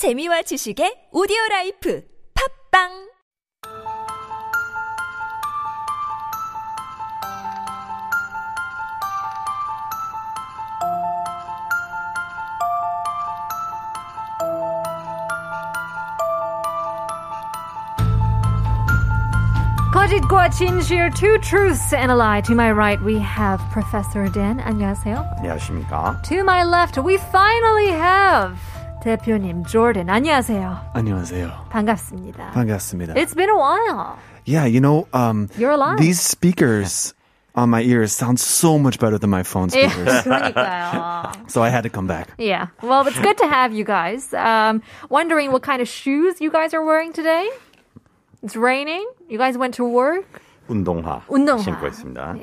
재미와 지식의 오디오 라이프 팟빵 거짓 과진 two truths and a lie. To my right, we have Professor Dan. 안녕하세요. 안녕하십니까. To my left, we finally have 대표님 Jordan. 안녕하세요. 안녕하세요. 반갑습니다. 반갑습니다. It's been a while. yeah, you know, um, You're alive. these speakers on my ears sound so much better than my phone 예, speakers. 그러니까요. so I had to come back. Yeah. Well, it's good to have you guys. Um, wondering what kind of shoes you guys are wearing today? It's raining. You guys went to work. 운동화, 운동화. 신고 있습니다.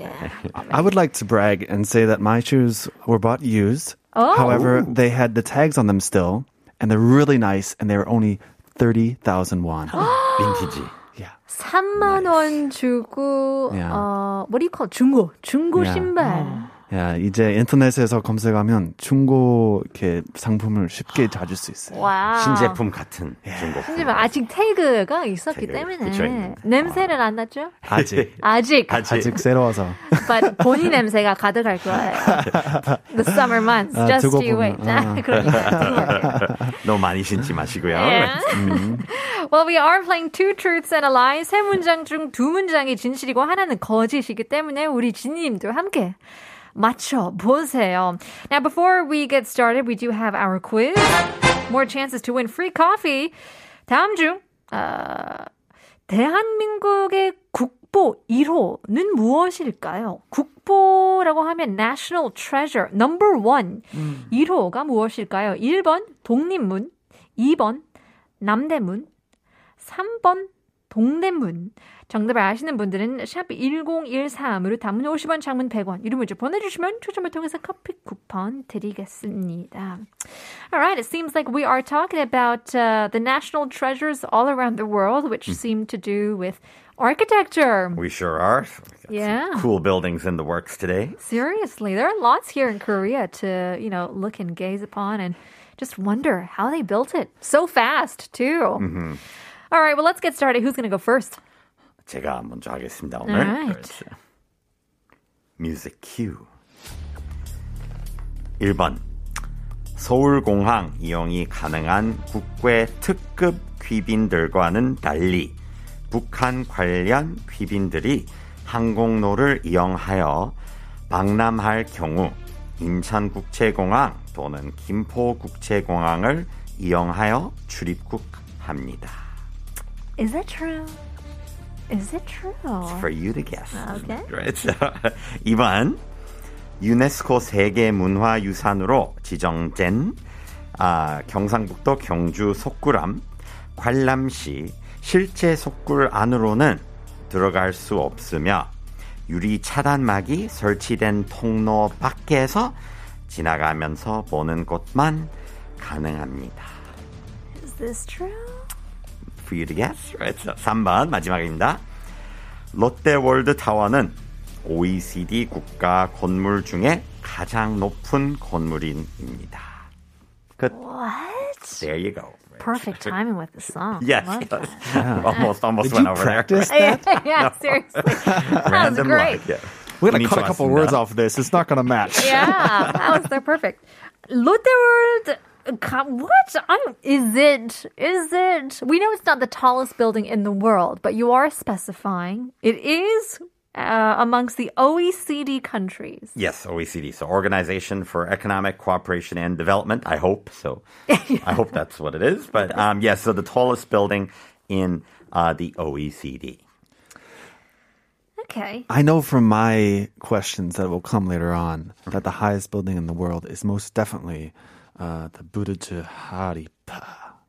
I would like to brag and say that my shoes were bought used. Oh. However, they had the tags on them still, and they're really nice, and they were only 30,000 won. 빈티지. yeah. 3만 원 주고 Yeah. 어, what do you call it? 중고. 중고 Yeah. 신발. Yeah, 이제 인터넷에서 검색하면 중고 이렇게 상품을 쉽게 찾을 수 있어요. 와우. 신제품 같은 중고. 하지만 아직 태그가 있었기 태그, 때문에 그쵸, 있는데. 냄새는 안 났죠? 아직 아직. 아직 새로워서. But 본인 냄새가 가득할 거예요. The summer months. 아, Just you wait. 아. 그러니까. 너무 많이 신지 마시고요. Yeah. well, we are playing two truths and a lie. 세 문장 중 두 문장이 진실이고 하나는 거짓이기 때문에 우리 진님도 함께 맞춰 보세요. Now, before we get started, we do have our quiz. More chances to win free coffee. 다음 중 어, 대한민국의 국보 1호는 무엇일까요? 국보라고 하면 national treasure number one 1호가 무엇일까요? 1번 독립문, 2번 남대문, 3번 동대문. 정답을 아시는 분들은 샵 1013으로 단문 50원, 장문 100원 이름 문자 보내주시면 추첨을 통해서 커피 쿠폰 드리겠습니다. Alright, it seems like we are talking about uh, the national treasures all around the world, which seem to do with architecture. We sure are. We got some Yeah. Cool buildings in the works today. Seriously, there are lots here in Korea to, you know, look and gaze upon and just wonder how they built it so fast, too. All right, well, let's get started. Who's going to go first? 제가 먼저 하겠습니다 오늘. Alright. 그렇죠. 뮤직 큐. 1번 서울공항 이용이 가능한 국외 특급 귀빈들과는 달리 북한 관련 귀빈들이 항공로를 이용하여 방남할 경우 인천국제공항 또는 김포국제공항을 이용하여 출입국합니다. Is that true? Is it true? for you to guess. Okay. Right. So, 2번 유네스코 세계 문화 유산으로 지정된 아, 경상북도 경주 속구람 관람시 실제 속굴 안으로는 들어갈 수 없으며 유리 차단막이 설치된 통로 밖에서 지나가면서 보는 것만 가능합니다. Is this true? For you to guess. Right. So, 3번 마지막입니다. 롯데월드 타워는 OECD 국가 건물 중에 가장 높은 건물입니다. 끝. What? There you go. Perfect timing with the song. Yes. Yes. Almost, almost Did went you over practice there. that? yeah, seriously. That was Random great. luck, yeah. We're gonna 운이 cut a couple words off this. It's not gonna match. Yeah, that was so perfect. 롯데월드. What? I'm, is it? Is it? We know it's not the tallest building in the world, but you are specifying it is uh, amongst the OECD countries. Yes, OECD. So Organization for Economic Cooperation and Development. I hope so. I hope that's what it is. But um, yes, so the tallest building in uh, the OECD. Okay. I know from my questions that will come later on that the highest building in the world is most definitely uh, the Burj Khalifa,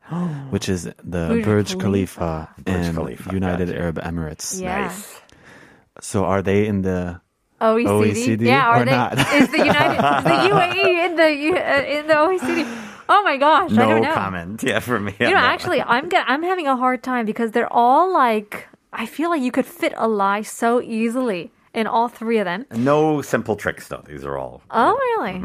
which is the Burj Burj Khalifa. Khalifa, Burj in Khalifa, United gotcha. Arab Emirates. Yeah. Nice. So are they in the OECD. OECD yeah, are or they? not? Is the United is the UAE in the uh, in the OECD? Oh my gosh, I No don't know. comment. Yeah, for me. You know, actually, I'm get, I'm having a hard time because they're all like. I feel like you could fit a lie so easily in all three of them. no simple tricks though. These are all. Oh, really?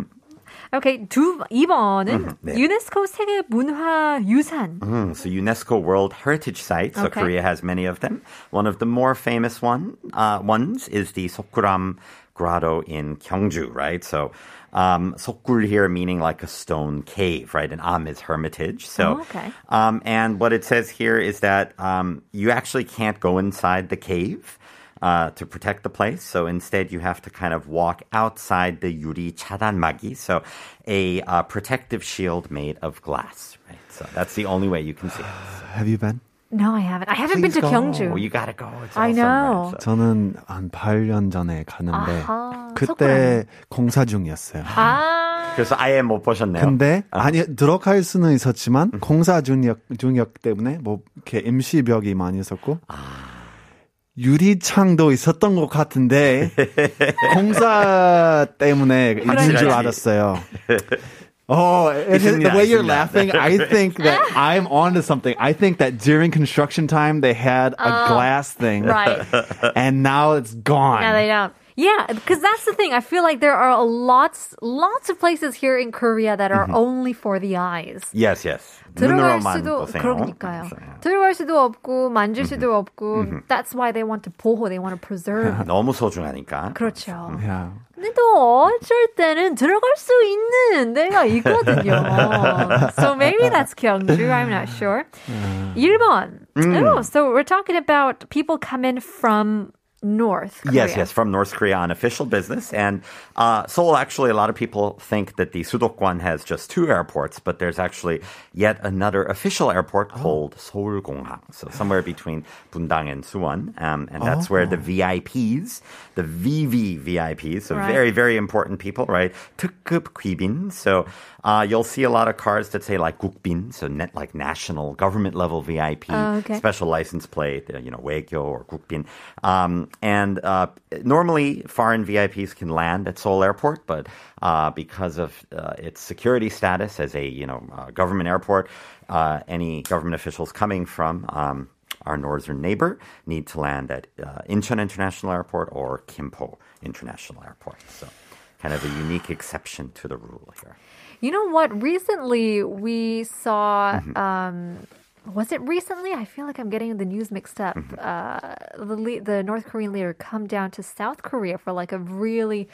Okay, 두 이번은 네. UNESCO 세계 문화 유산. Mm, so UNESCO World Heritage Site. So okay. Korea has many of them. One of the more famous one uh, ones is the Seokguram Grotto in Gyeongju, right? So um, Sokul here meaning like a stone cave, right? And Am is hermitage. So, oh, okay. um, and what it says here is that um, you actually can't go inside the cave. Uh, to protect the place, so instead you have to kind of walk outside the yuri 차단막이, so a uh, protective shield made of glass. Right, so that's the only way you can see it. Have you been? No, I haven't. I haven't been to go. Gyeongju. Oh, you gotta go. It's I awesome, know. right? So- 저는 한 8년 전에 갔는데 아하, 그때 공사 중이었어요. 아, 그래서 아예 못 보셨네요. 근데 아니 들어갈 수는 있었지만 공사 중이었, 중이었기 때문에 뭐 이렇게 임시벽이 많이 있었고 유리창도 있었던 것 같은데 공사 때문에 있는 줄. 알았어요. Oh, the way you're laughing, I think that I'm onto something. I think that during construction time they had a glass thing, right. and now it's gone. No, they don't. Yeah, because that's the thing. I feel like there are lots, lots of places here in Korea that are only for the eyes. Yes, yes. 들어갈 눈으로만 수도 보세요. 그러니까요. 그래서, 예. 들어갈 수도 없고 만질 수도 없고. That's why they want to 보호. They want to preserve. 너무 소중하니까. 그렇죠. Yeah. 근데 또 어쩔 때는 들어갈 수 있는 데가 있거든요. so maybe that's Gyeongju. I'm not sure. 1번. Oh, so we're talking about people come in from North Korea. Yes, yes, from North Korea on official business. And uh, Seoul, actually, a lot of people think that the Sudogwon has just two airports, but there's actually yet another official airport oh. called Seoul Gonghang. So somewhere between Bundang and Suwon. Um, and that's oh. where the oh. VIPs, the VVVIPs, so right. very, very important people, right? 특급 So uh, you'll see a lot of cars that say like Gukbin, so net like national government level VIP, oh, okay. special license plate, you know, 외교 or Gukbin. Um, and uh, normally, foreign VIPs can land at Seoul Airport, but uh, because of uh, its security status as a you know uh, government airport, uh, any government officials coming from um, our northern neighbor need to land at uh, Incheon International Airport or Kimpo International Airport. So, kind of a unique exception to the rule here. You know what? Recently, we saw. Um, was it recently? I feel like I'm getting the news mixed up. Uh, the le- the North Korean leader come down to South Korea for like a really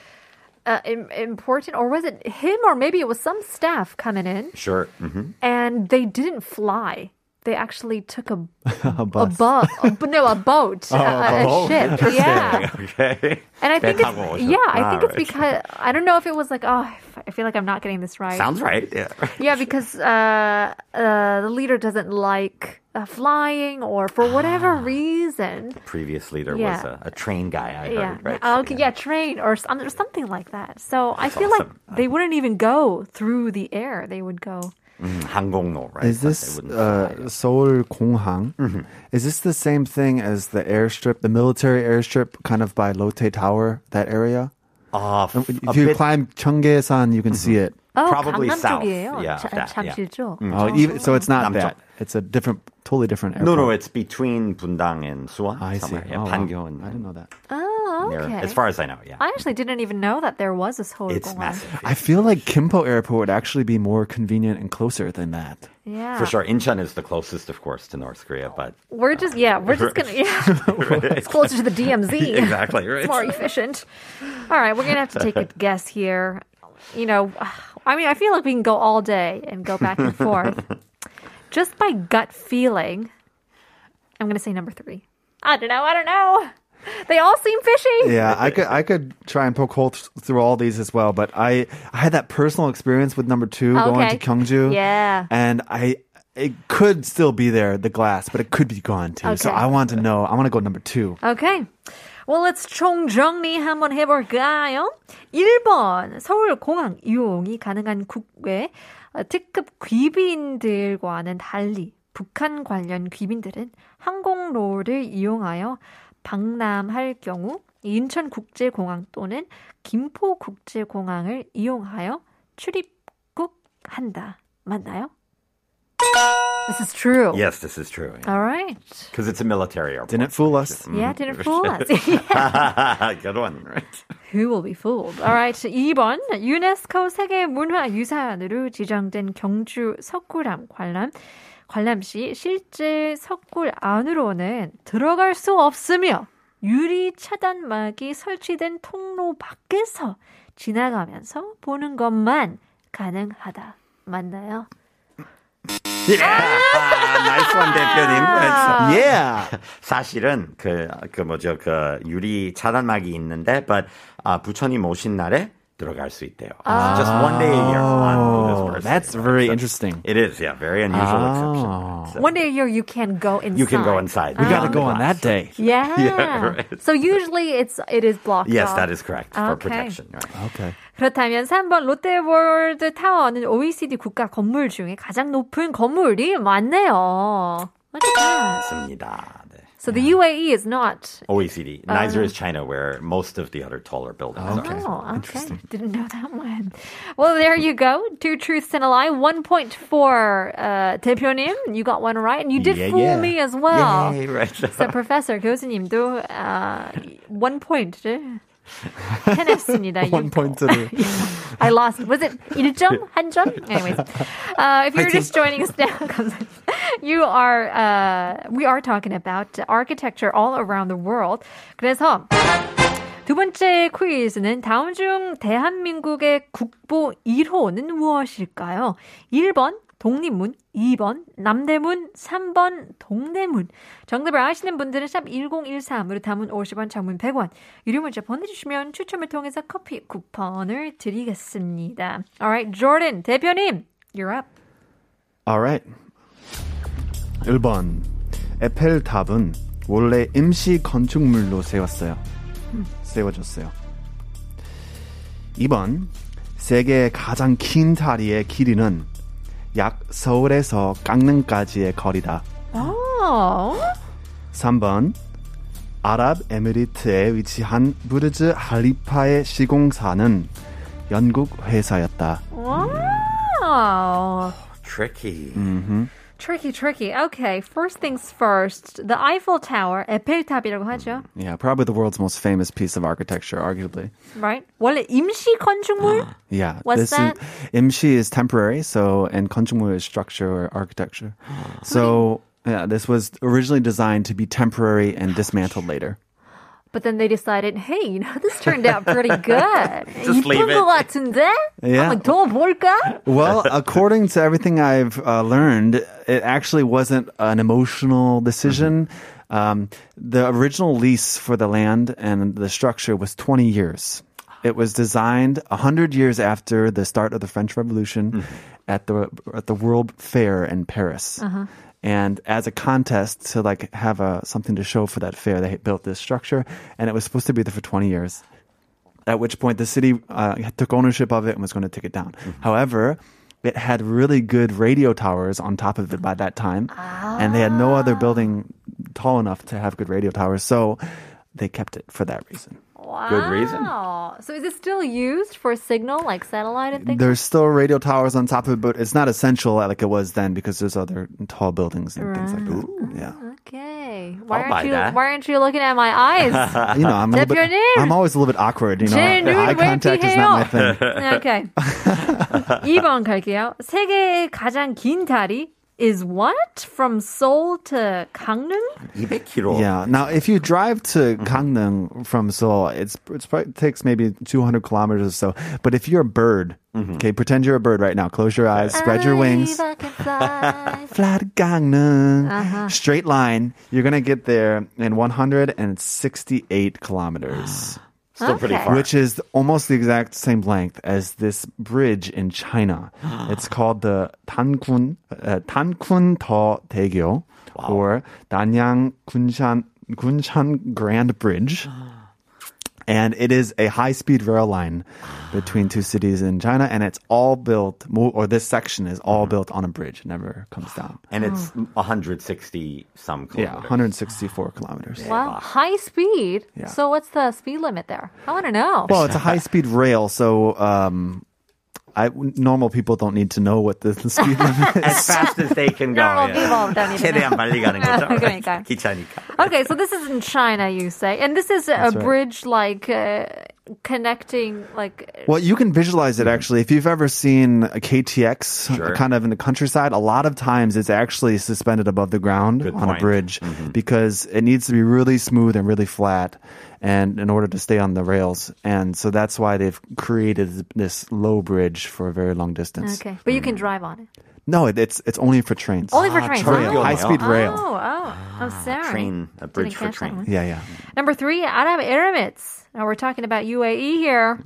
uh, im- important, or was it him, or maybe it was some staff coming in, Sure. hmm and they didn't fly they actually took a a bus, a bu- a, but no, a boat, oh, a, a ship. Yeah. okay. And I think it's, yeah, I think it's because I don't know if it was like oh, I feel like I'm not getting this right. Sounds right. Yeah. Yeah, because uh, uh, the leader doesn't like uh, flying or for whatever ah. reason. The previous leader yeah. was a, a, train guy, I yeah. heard, right? Okay, yeah. yeah, train or, or something like that. So That's I feel awesome. like they wouldn't even go through the air. They would go Mm, right? Is this uh, Seoul Konghang? Mm-hmm. Is this the same thing as the airstrip, the military airstrip, kind of by Lotte Tower, that area? Uh, f- um, if you bit... climb Cheonggye-san, you can mm-hmm. see it. Oh, probably south. Yeah, yeah. Mm. Oh, even, so it's not 남쪽. that. It's a different, totally different airport. No, no, it's between Bundang and Suwon. I see. Yeah, oh, wow. I didn't know that. Oh near- okay. As far as I know, yeah. I actually didn't even know that there was a Seoul it's Gongwon. massive. I feel like Kimpo Airport would actually be more convenient and closer than that. Yeah. For sure. Incheon is the closest, of course, to North Korea, but We're just yeah, we're just gonna yeah. it's closer to the DMZ. exactly, right? It's more efficient. All right, we're gonna have to take a guess here. You know, I mean, I feel like we can go all day and go back and forth. Just by gut feeling, I'm gonna say number three. I don't know. I don't know They all seem fishy. Yeah, I could I could try and poke holes through all these as well, but I I had that personal experience with number two going Okay. to Gyeongju. Yeah. and I it could still be there, the glass, but it could be gone too. So Okay. I want to know. I want to go number two. Okay. Well, let's 총정리 한번 해볼까요? 1번 서울 공항 이용이 가능한 국외 어, 특급 귀빈들과는 달리 북한 관련 귀빈들은 항공로를 이용하여 방남할 경우 인천국제공항 또는 김포국제공항을 이용하여 출입국한다. 맞나요? This is true. Yes, this is true. All right. Because it's a military airport. Didn't fool us. Yeah, didn't fool us. Good one, right? Who will be fooled? Alright. 2번. 유네스코 세계 문화유산으로 지정된 경주 석굴암 관람. 관람 시 실제 석굴 안으로는 들어갈 수 없으며 유리 차단막이 설치된 통로 밖에서 지나가면서 보는 것만 가능하다. 맞나요? 나이스 원 대표님. 그래서 Yeah. 사실은 그, 그 뭐죠, 그 유리 차단막이 있는데, but 아, 부처님 오신 날에 들어갈 수 있대요. Just one day a year on Oh, birthday. that's very So interesting. It is, yeah, very unusual Oh. exception. So One day a year you can go inside. you can go inside. We gotta beyond go the on that day. Yeah. Yeah, right. So usually it's it is blocked Yes, off. that is correct for Okay. protection. Right. Okay. 그렇다면 3번 롯데월드 타워는 OECD 국가 건물 중에 가장 높은 건물이 that. 맞습니다. 네. So the UAE is not. OECD. Neither is China, where most of the other taller buildings Okay. are. Oh, okay. Didn't know that one. Well, there you go. Two truths and a lie. One point for uh, 대표님. You got one right, and you did Yeah, fool yeah. me as well. Yay, right. So Professor 교수님도 uh, one point 해냈습니다. One poin트를. I lost. Was it 1점? 한 점? Anyways. Uh, if you're just joining us now, you are, uh, we are talking about architecture all around the world. 그래서 두 번째 퀴즈는 다음 중 대한민국의 국보 1호는 무엇일까요? 1번 독립문, 2번 남대문, 3번 동대문. 정답을 아시는 분들은 샵 1013으로 담은 50원, 장문 100원. 유료 문자 보내주시면 추첨을 통해서 커피 쿠폰을 드리겠습니다. Alright, Jordan 대표님, you're up. Alright. 1번. 에펠탑은 원래 임시 건축물로 세웠어요. 세워졌어요. 2번. 세계 가장 긴 다리의 길이는 약 서울에서 강릉까지의 거리다. Oh, 3번. 아랍에미리트에 위치한 부르즈 할리파의 시공사는 영국 회사였다. wow. Tricky. Tricky, tricky. Okay, first things first. The Eiffel Tower, 에펠탑이라고 하죠. Yeah, probably the world's most famous piece of architecture, arguably. Right? 원래 임시 건축물? Yeah. What's this that? Is, 임시 is temporary, so and 건축물 is structure or architecture. so yeah, this was originally designed to be temporary and dismantled later. But then they decided, hey, you know, this turned out pretty good. Just leave 이쁜 것 it. 같은데? Yeah. 한번 더 볼까? Well, according to everything I've uh, learned, it actually wasn't an emotional decision. Um, the original lease for the land and the structure was 20 years. It was designed 100 years after the start of the French Revolution at the at the World Fair in Paris. And as a contest to like have a something to show for that fair, they built this structure, and it was supposed to be there for 20 years at which point the city uh, took ownership of it and was going to take it down. However, it had really good radio towers on top of it by that time, and they had no other building tall enough to have good radio towers, so they kept it for that reason. Good reason. Wow. So is it still used for signal, like satellite and things? There's still radio towers on top of it, but it's not essential like it was then because there's other tall buildings and things like that. Yeah. Okay. Why I'll buy aren't you that. why aren't you looking at my eyes? You know, I'm, a little bit, 대표님! I'm always a little bit awkward. You know, 제 눈 eye 왜 contact is not my thing. okay. 2번 갈게요. 세계의 가장 긴 다리 is what? From Seoul to 강릉? 200km. Yeah. Now, if you drive to mm-hmm. Gangneung from Seoul, it's, it's probably it takes maybe 200 kilometers or so. But if you're a bird, mm-hmm. okay, pretend you're a bird right now. Close your eyes, spread your wings. Fly. Fly to Gangneung. Uh-huh. Straight line. You're gonna get there in 168 kilometers. Ah. Still pretty far. Which is almost the exact same length as this bridge in China. it's called the Tankun uh, Tankun To Daegyo or Danyang Kunshan Kunshan Grand Bridge. And it is a high-speed rail line between two cities in China, and it's all built, or this section is all built on a bridge. It never comes down. and it's 160 some Yeah, kilometers. 164 kilometers. Wow, high speed. Yeah. So what's the speed limit there? I want to know. Well, it's a high speed rail, so um, I normal people don't need to know what the, the speed limit is. As fast as they can go. Normal yeah. people don't need to 최대한 빨리 가는 거죠. 그러니까요. 기차니까. Okay, so this is in China, you say, and this is a That's right. bridge like uh, connecting like Well, you can visualize it actually. If you've ever seen a KTX Sure. kind of in the countryside, a lot of times it's actually suspended above the ground Good on a point. bridge mm-hmm. because it needs to be really smooth and really flat and in order to stay on the rails. And so that's why they've created this low bridge for a very long distance. okay, but you can mm. drive on it. No, it, it's it's only for trains. Only for ah, trains. Rail, Oh. high speed rail. Oh, oh, oh, ah, sorry. train, a bridge for catch train. Yeah, yeah. Number three, Arab Emirates. Now we're talking about UAE here.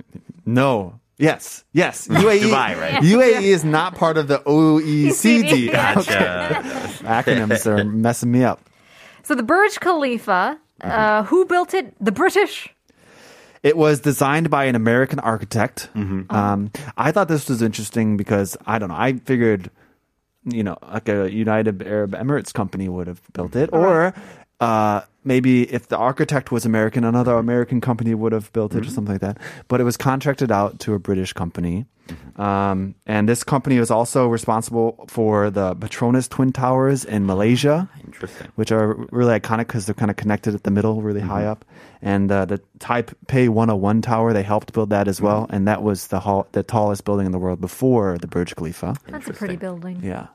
No. Yes. Yes. UAE. Dubai, right? UAE is not part of the OECD. Gotcha. Acronyms are messing me up. So the Burj Khalifa, uh, who built it? The British. It was designed by an American architect. Mm-hmm. Um, I thought this was interesting because I don't know. I figured, you know, like a United Arab Emirates company would have built it, or uh, maybe if the architect was American, another American company would have built it, or Mm-hmm. something like that. But it was contracted out to a British company. Um, and this company was also responsible for the Petronas Twin Towers in Malaysia Interesting. which are really iconic because they're kind of connected at the middle, really high up. And uh, the Taipei 101 Tower, they helped build that as well, and that was the hall, the tallest building in the world before the Burj Khalifa. That's a pretty building. Yeah.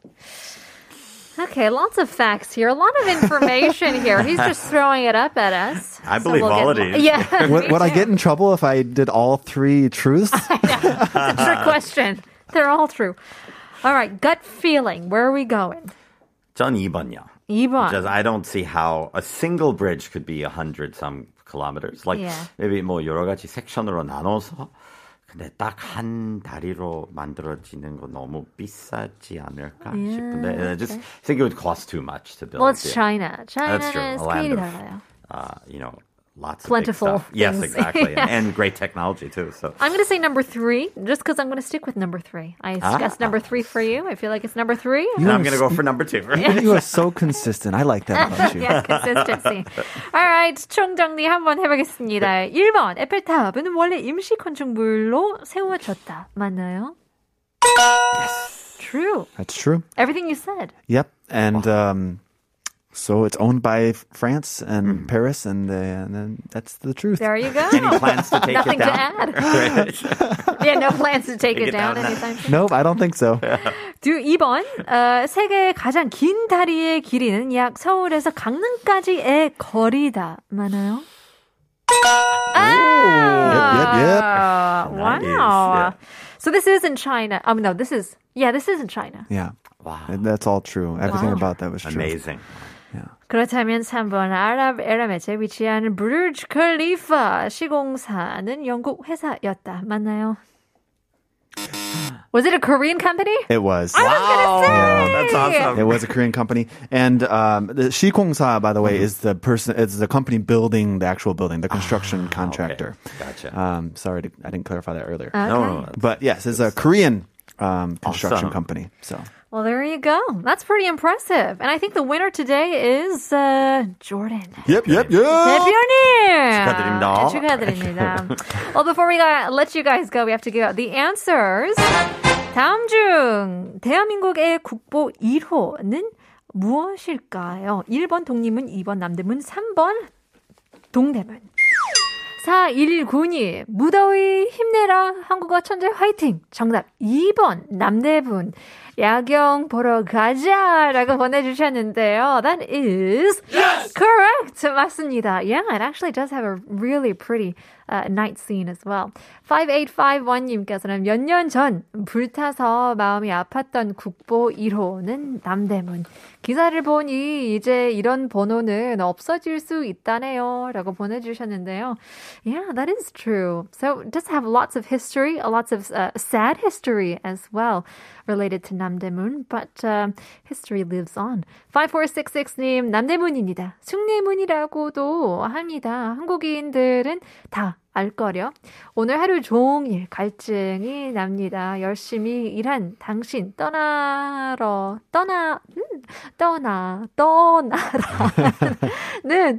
Okay, lots of facts here, a lot of information here. He's just throwing it up at us. I believe we'll all get of mo- these. Yeah. Would, me would I too. get in trouble if I did all three truths? It's a trick question. They're all true. All right, gut feeling. Where are we going? 전 2번요. 2번. Just I don't see how a single bridge could be a hundred some kilometers. Like Yeah. maybe 뭐 여러 가지 섹션으로 나눠서 근데 딱 한 다리로 만들어지는 거 너무 비싸지 않을까 싶은데 and I just think it would cost too much to build. Well, it's it. China. That's true. 스케일이 of, 달라요. uh, you know, lots Plentiful of big stuff. Yes, things. exactly, Yeah. and great technology too. So I'm going to say number three, just because I'm going to stick with number three. I Ah. guess number three for you. I feel like it's number three. and I'm gonna go for number two. you are so consistent. I like that about you. yeah, consistency. Alright, 총정리 한번 해보겠습니다. 1번, 에펠탑은 원래 임시 건축물로 세워졌다. 맞나요? Yes. True. That's true. Everything you said. Yep. And um, so it's owned by France and Paris, and, uh, and then that's the truth. There you go. Any plans to take Nothing it to down? add. yeah, no plans to take, Take it it down down now. anytime soon. Nope, I don't think so. 두 2번, 어, 세계의 가장 긴 다리의 길이는 약 서울에서 강릉까지의 거리다. 맞나요? Yep, yep, yep. Ah, Nice, Wow. yeah. So this is in China. Um, no, this is yeah, this is in China. Yeah. Wow. And That's all true. Everything Wow. about that was true. Amazing. 그렇다면 3번 아랍 에미레이트에 위치한 브루즈 칼리파 시공사는 영국 회사였다. 맞나요? Was it a Korean company? It was. Wow, that's It awesome. was a Korean company, and um, the Shikongsa, by the way, is the person. It's the company building the actual building, the construction contractor. Gotcha. Um, sorry, to, I didn't clarify that earlier. Okay. No, no, but yes, it's a Korean um, construction Awesome. company. So Well, there you go. That's pretty impressive. And I think the winner today is uh, Jordan. yep, yep, yep. 대표님! 축하드립니다. 네, 축하드립니다. well, before we got, let you guys go, we have to give out the answers. 다음 중 대한민국의 국보 1호는 무엇일까요? 1번 독립문, 2번 남대문, 3번 동대문. 4119님, 무더위 힘내라, 한국어 천재 화이팅! 정답 2번, 남대문. 야경 보러 가자! 라고 보내주셨는데요. That is correct! 맞습니다. Yeah, it actually does have a really pretty uh, night scene as well. 5851님께서는 몇 년 전 불타서 마음이 아팠던 국보 1호는 남대문. 기사를 보니 이제 이런 번호는 없어질 수 있다네요. 라고 보내주셨는데요. Yeah, that is true. So it does have lots of history, uh, lots of uh, sad history as well related to Namdaemun, but uh, history lives on. 5466님, 남대문입니다. 숭례문이라고도 합니다. 한국인들은 다 알거려. 오늘 하루 종일 갈증이 납니다. 열심히 일한 당신 떠나러 떠나 음, 떠나 떠나라는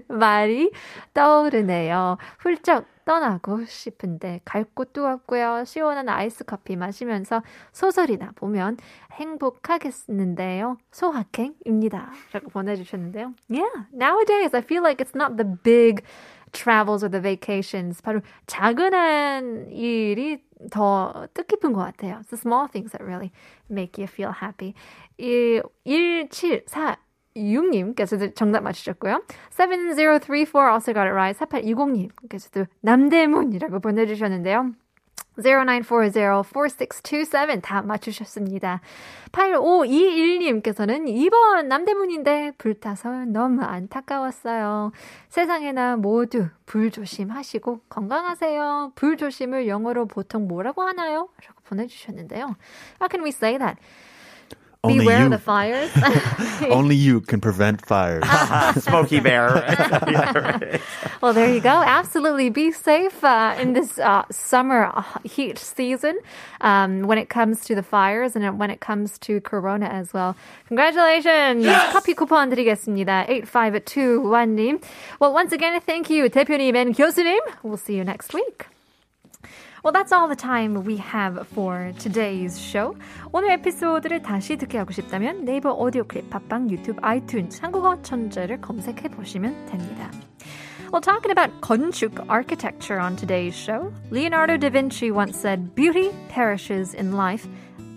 말이 떠오르네요. 훌쩍 떠나고 싶은데 갈 곳도 없고요. 시원한 아이스 커피 마시면서 소설이나 보면 행복하겠는데요. 소확행입니다. 라고 보내주셨는데요. Yeah, nowadays I feel like it's not the big travels or the vacations. 바로 작은 일이 더 뜻깊은 것 같아요. It's the small things that really make you feel happy. 1746님께서도 정답 맞추셨고요. 7034 also got it right. 4820님께서도 남대문이라고 보내주셨는데요. 0940-4627다 맞추셨습니다. 8521님께서는 2번 남대문인데 불타서 너무 안타까웠어요. 세상에나 모두 불 조심하시고 건강하세요. 불 조심을 영어로 보통 뭐라고 하나요? 라고 보내주셨는데요. How can we say that? Only Beware you. the fires. Only you can prevent fires. Smokey Bear. yeah, right. Well, there you go. Absolutely, be safe uh, in this uh, summer heat season. Um, when it comes to the fires and when it comes to Corona as well. Congratulations. Yes! 커피 쿠폰 드리겠습니다. 85221님. Well, once again, thank you, 대표님 and 교수님. We'll see you next week. Well, that's all the time we have for today's show. 오늘 에피소드를 다시 듣게 하고 싶다면 네이버 오디오 클립, 팟빵, 유튜브, 아이튠즈, 한국어 천재를 검색해 보시면 됩니다. Well, talking about 건축 architecture on today's show, Leonardo da Vinci once said, Beauty perishes in life,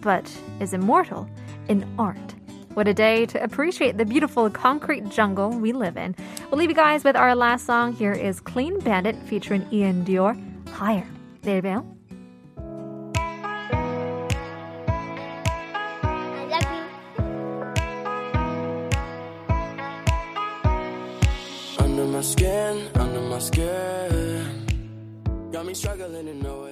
but is immortal in art. What a day to appreciate the beautiful concrete jungle we live in. We'll leave you guys with our last song. Here is Clean Bandit featuring Ian Dior, Higher. 내일 봬요. I love you. Under my skin, under my skin. Got me struggling to know where you end.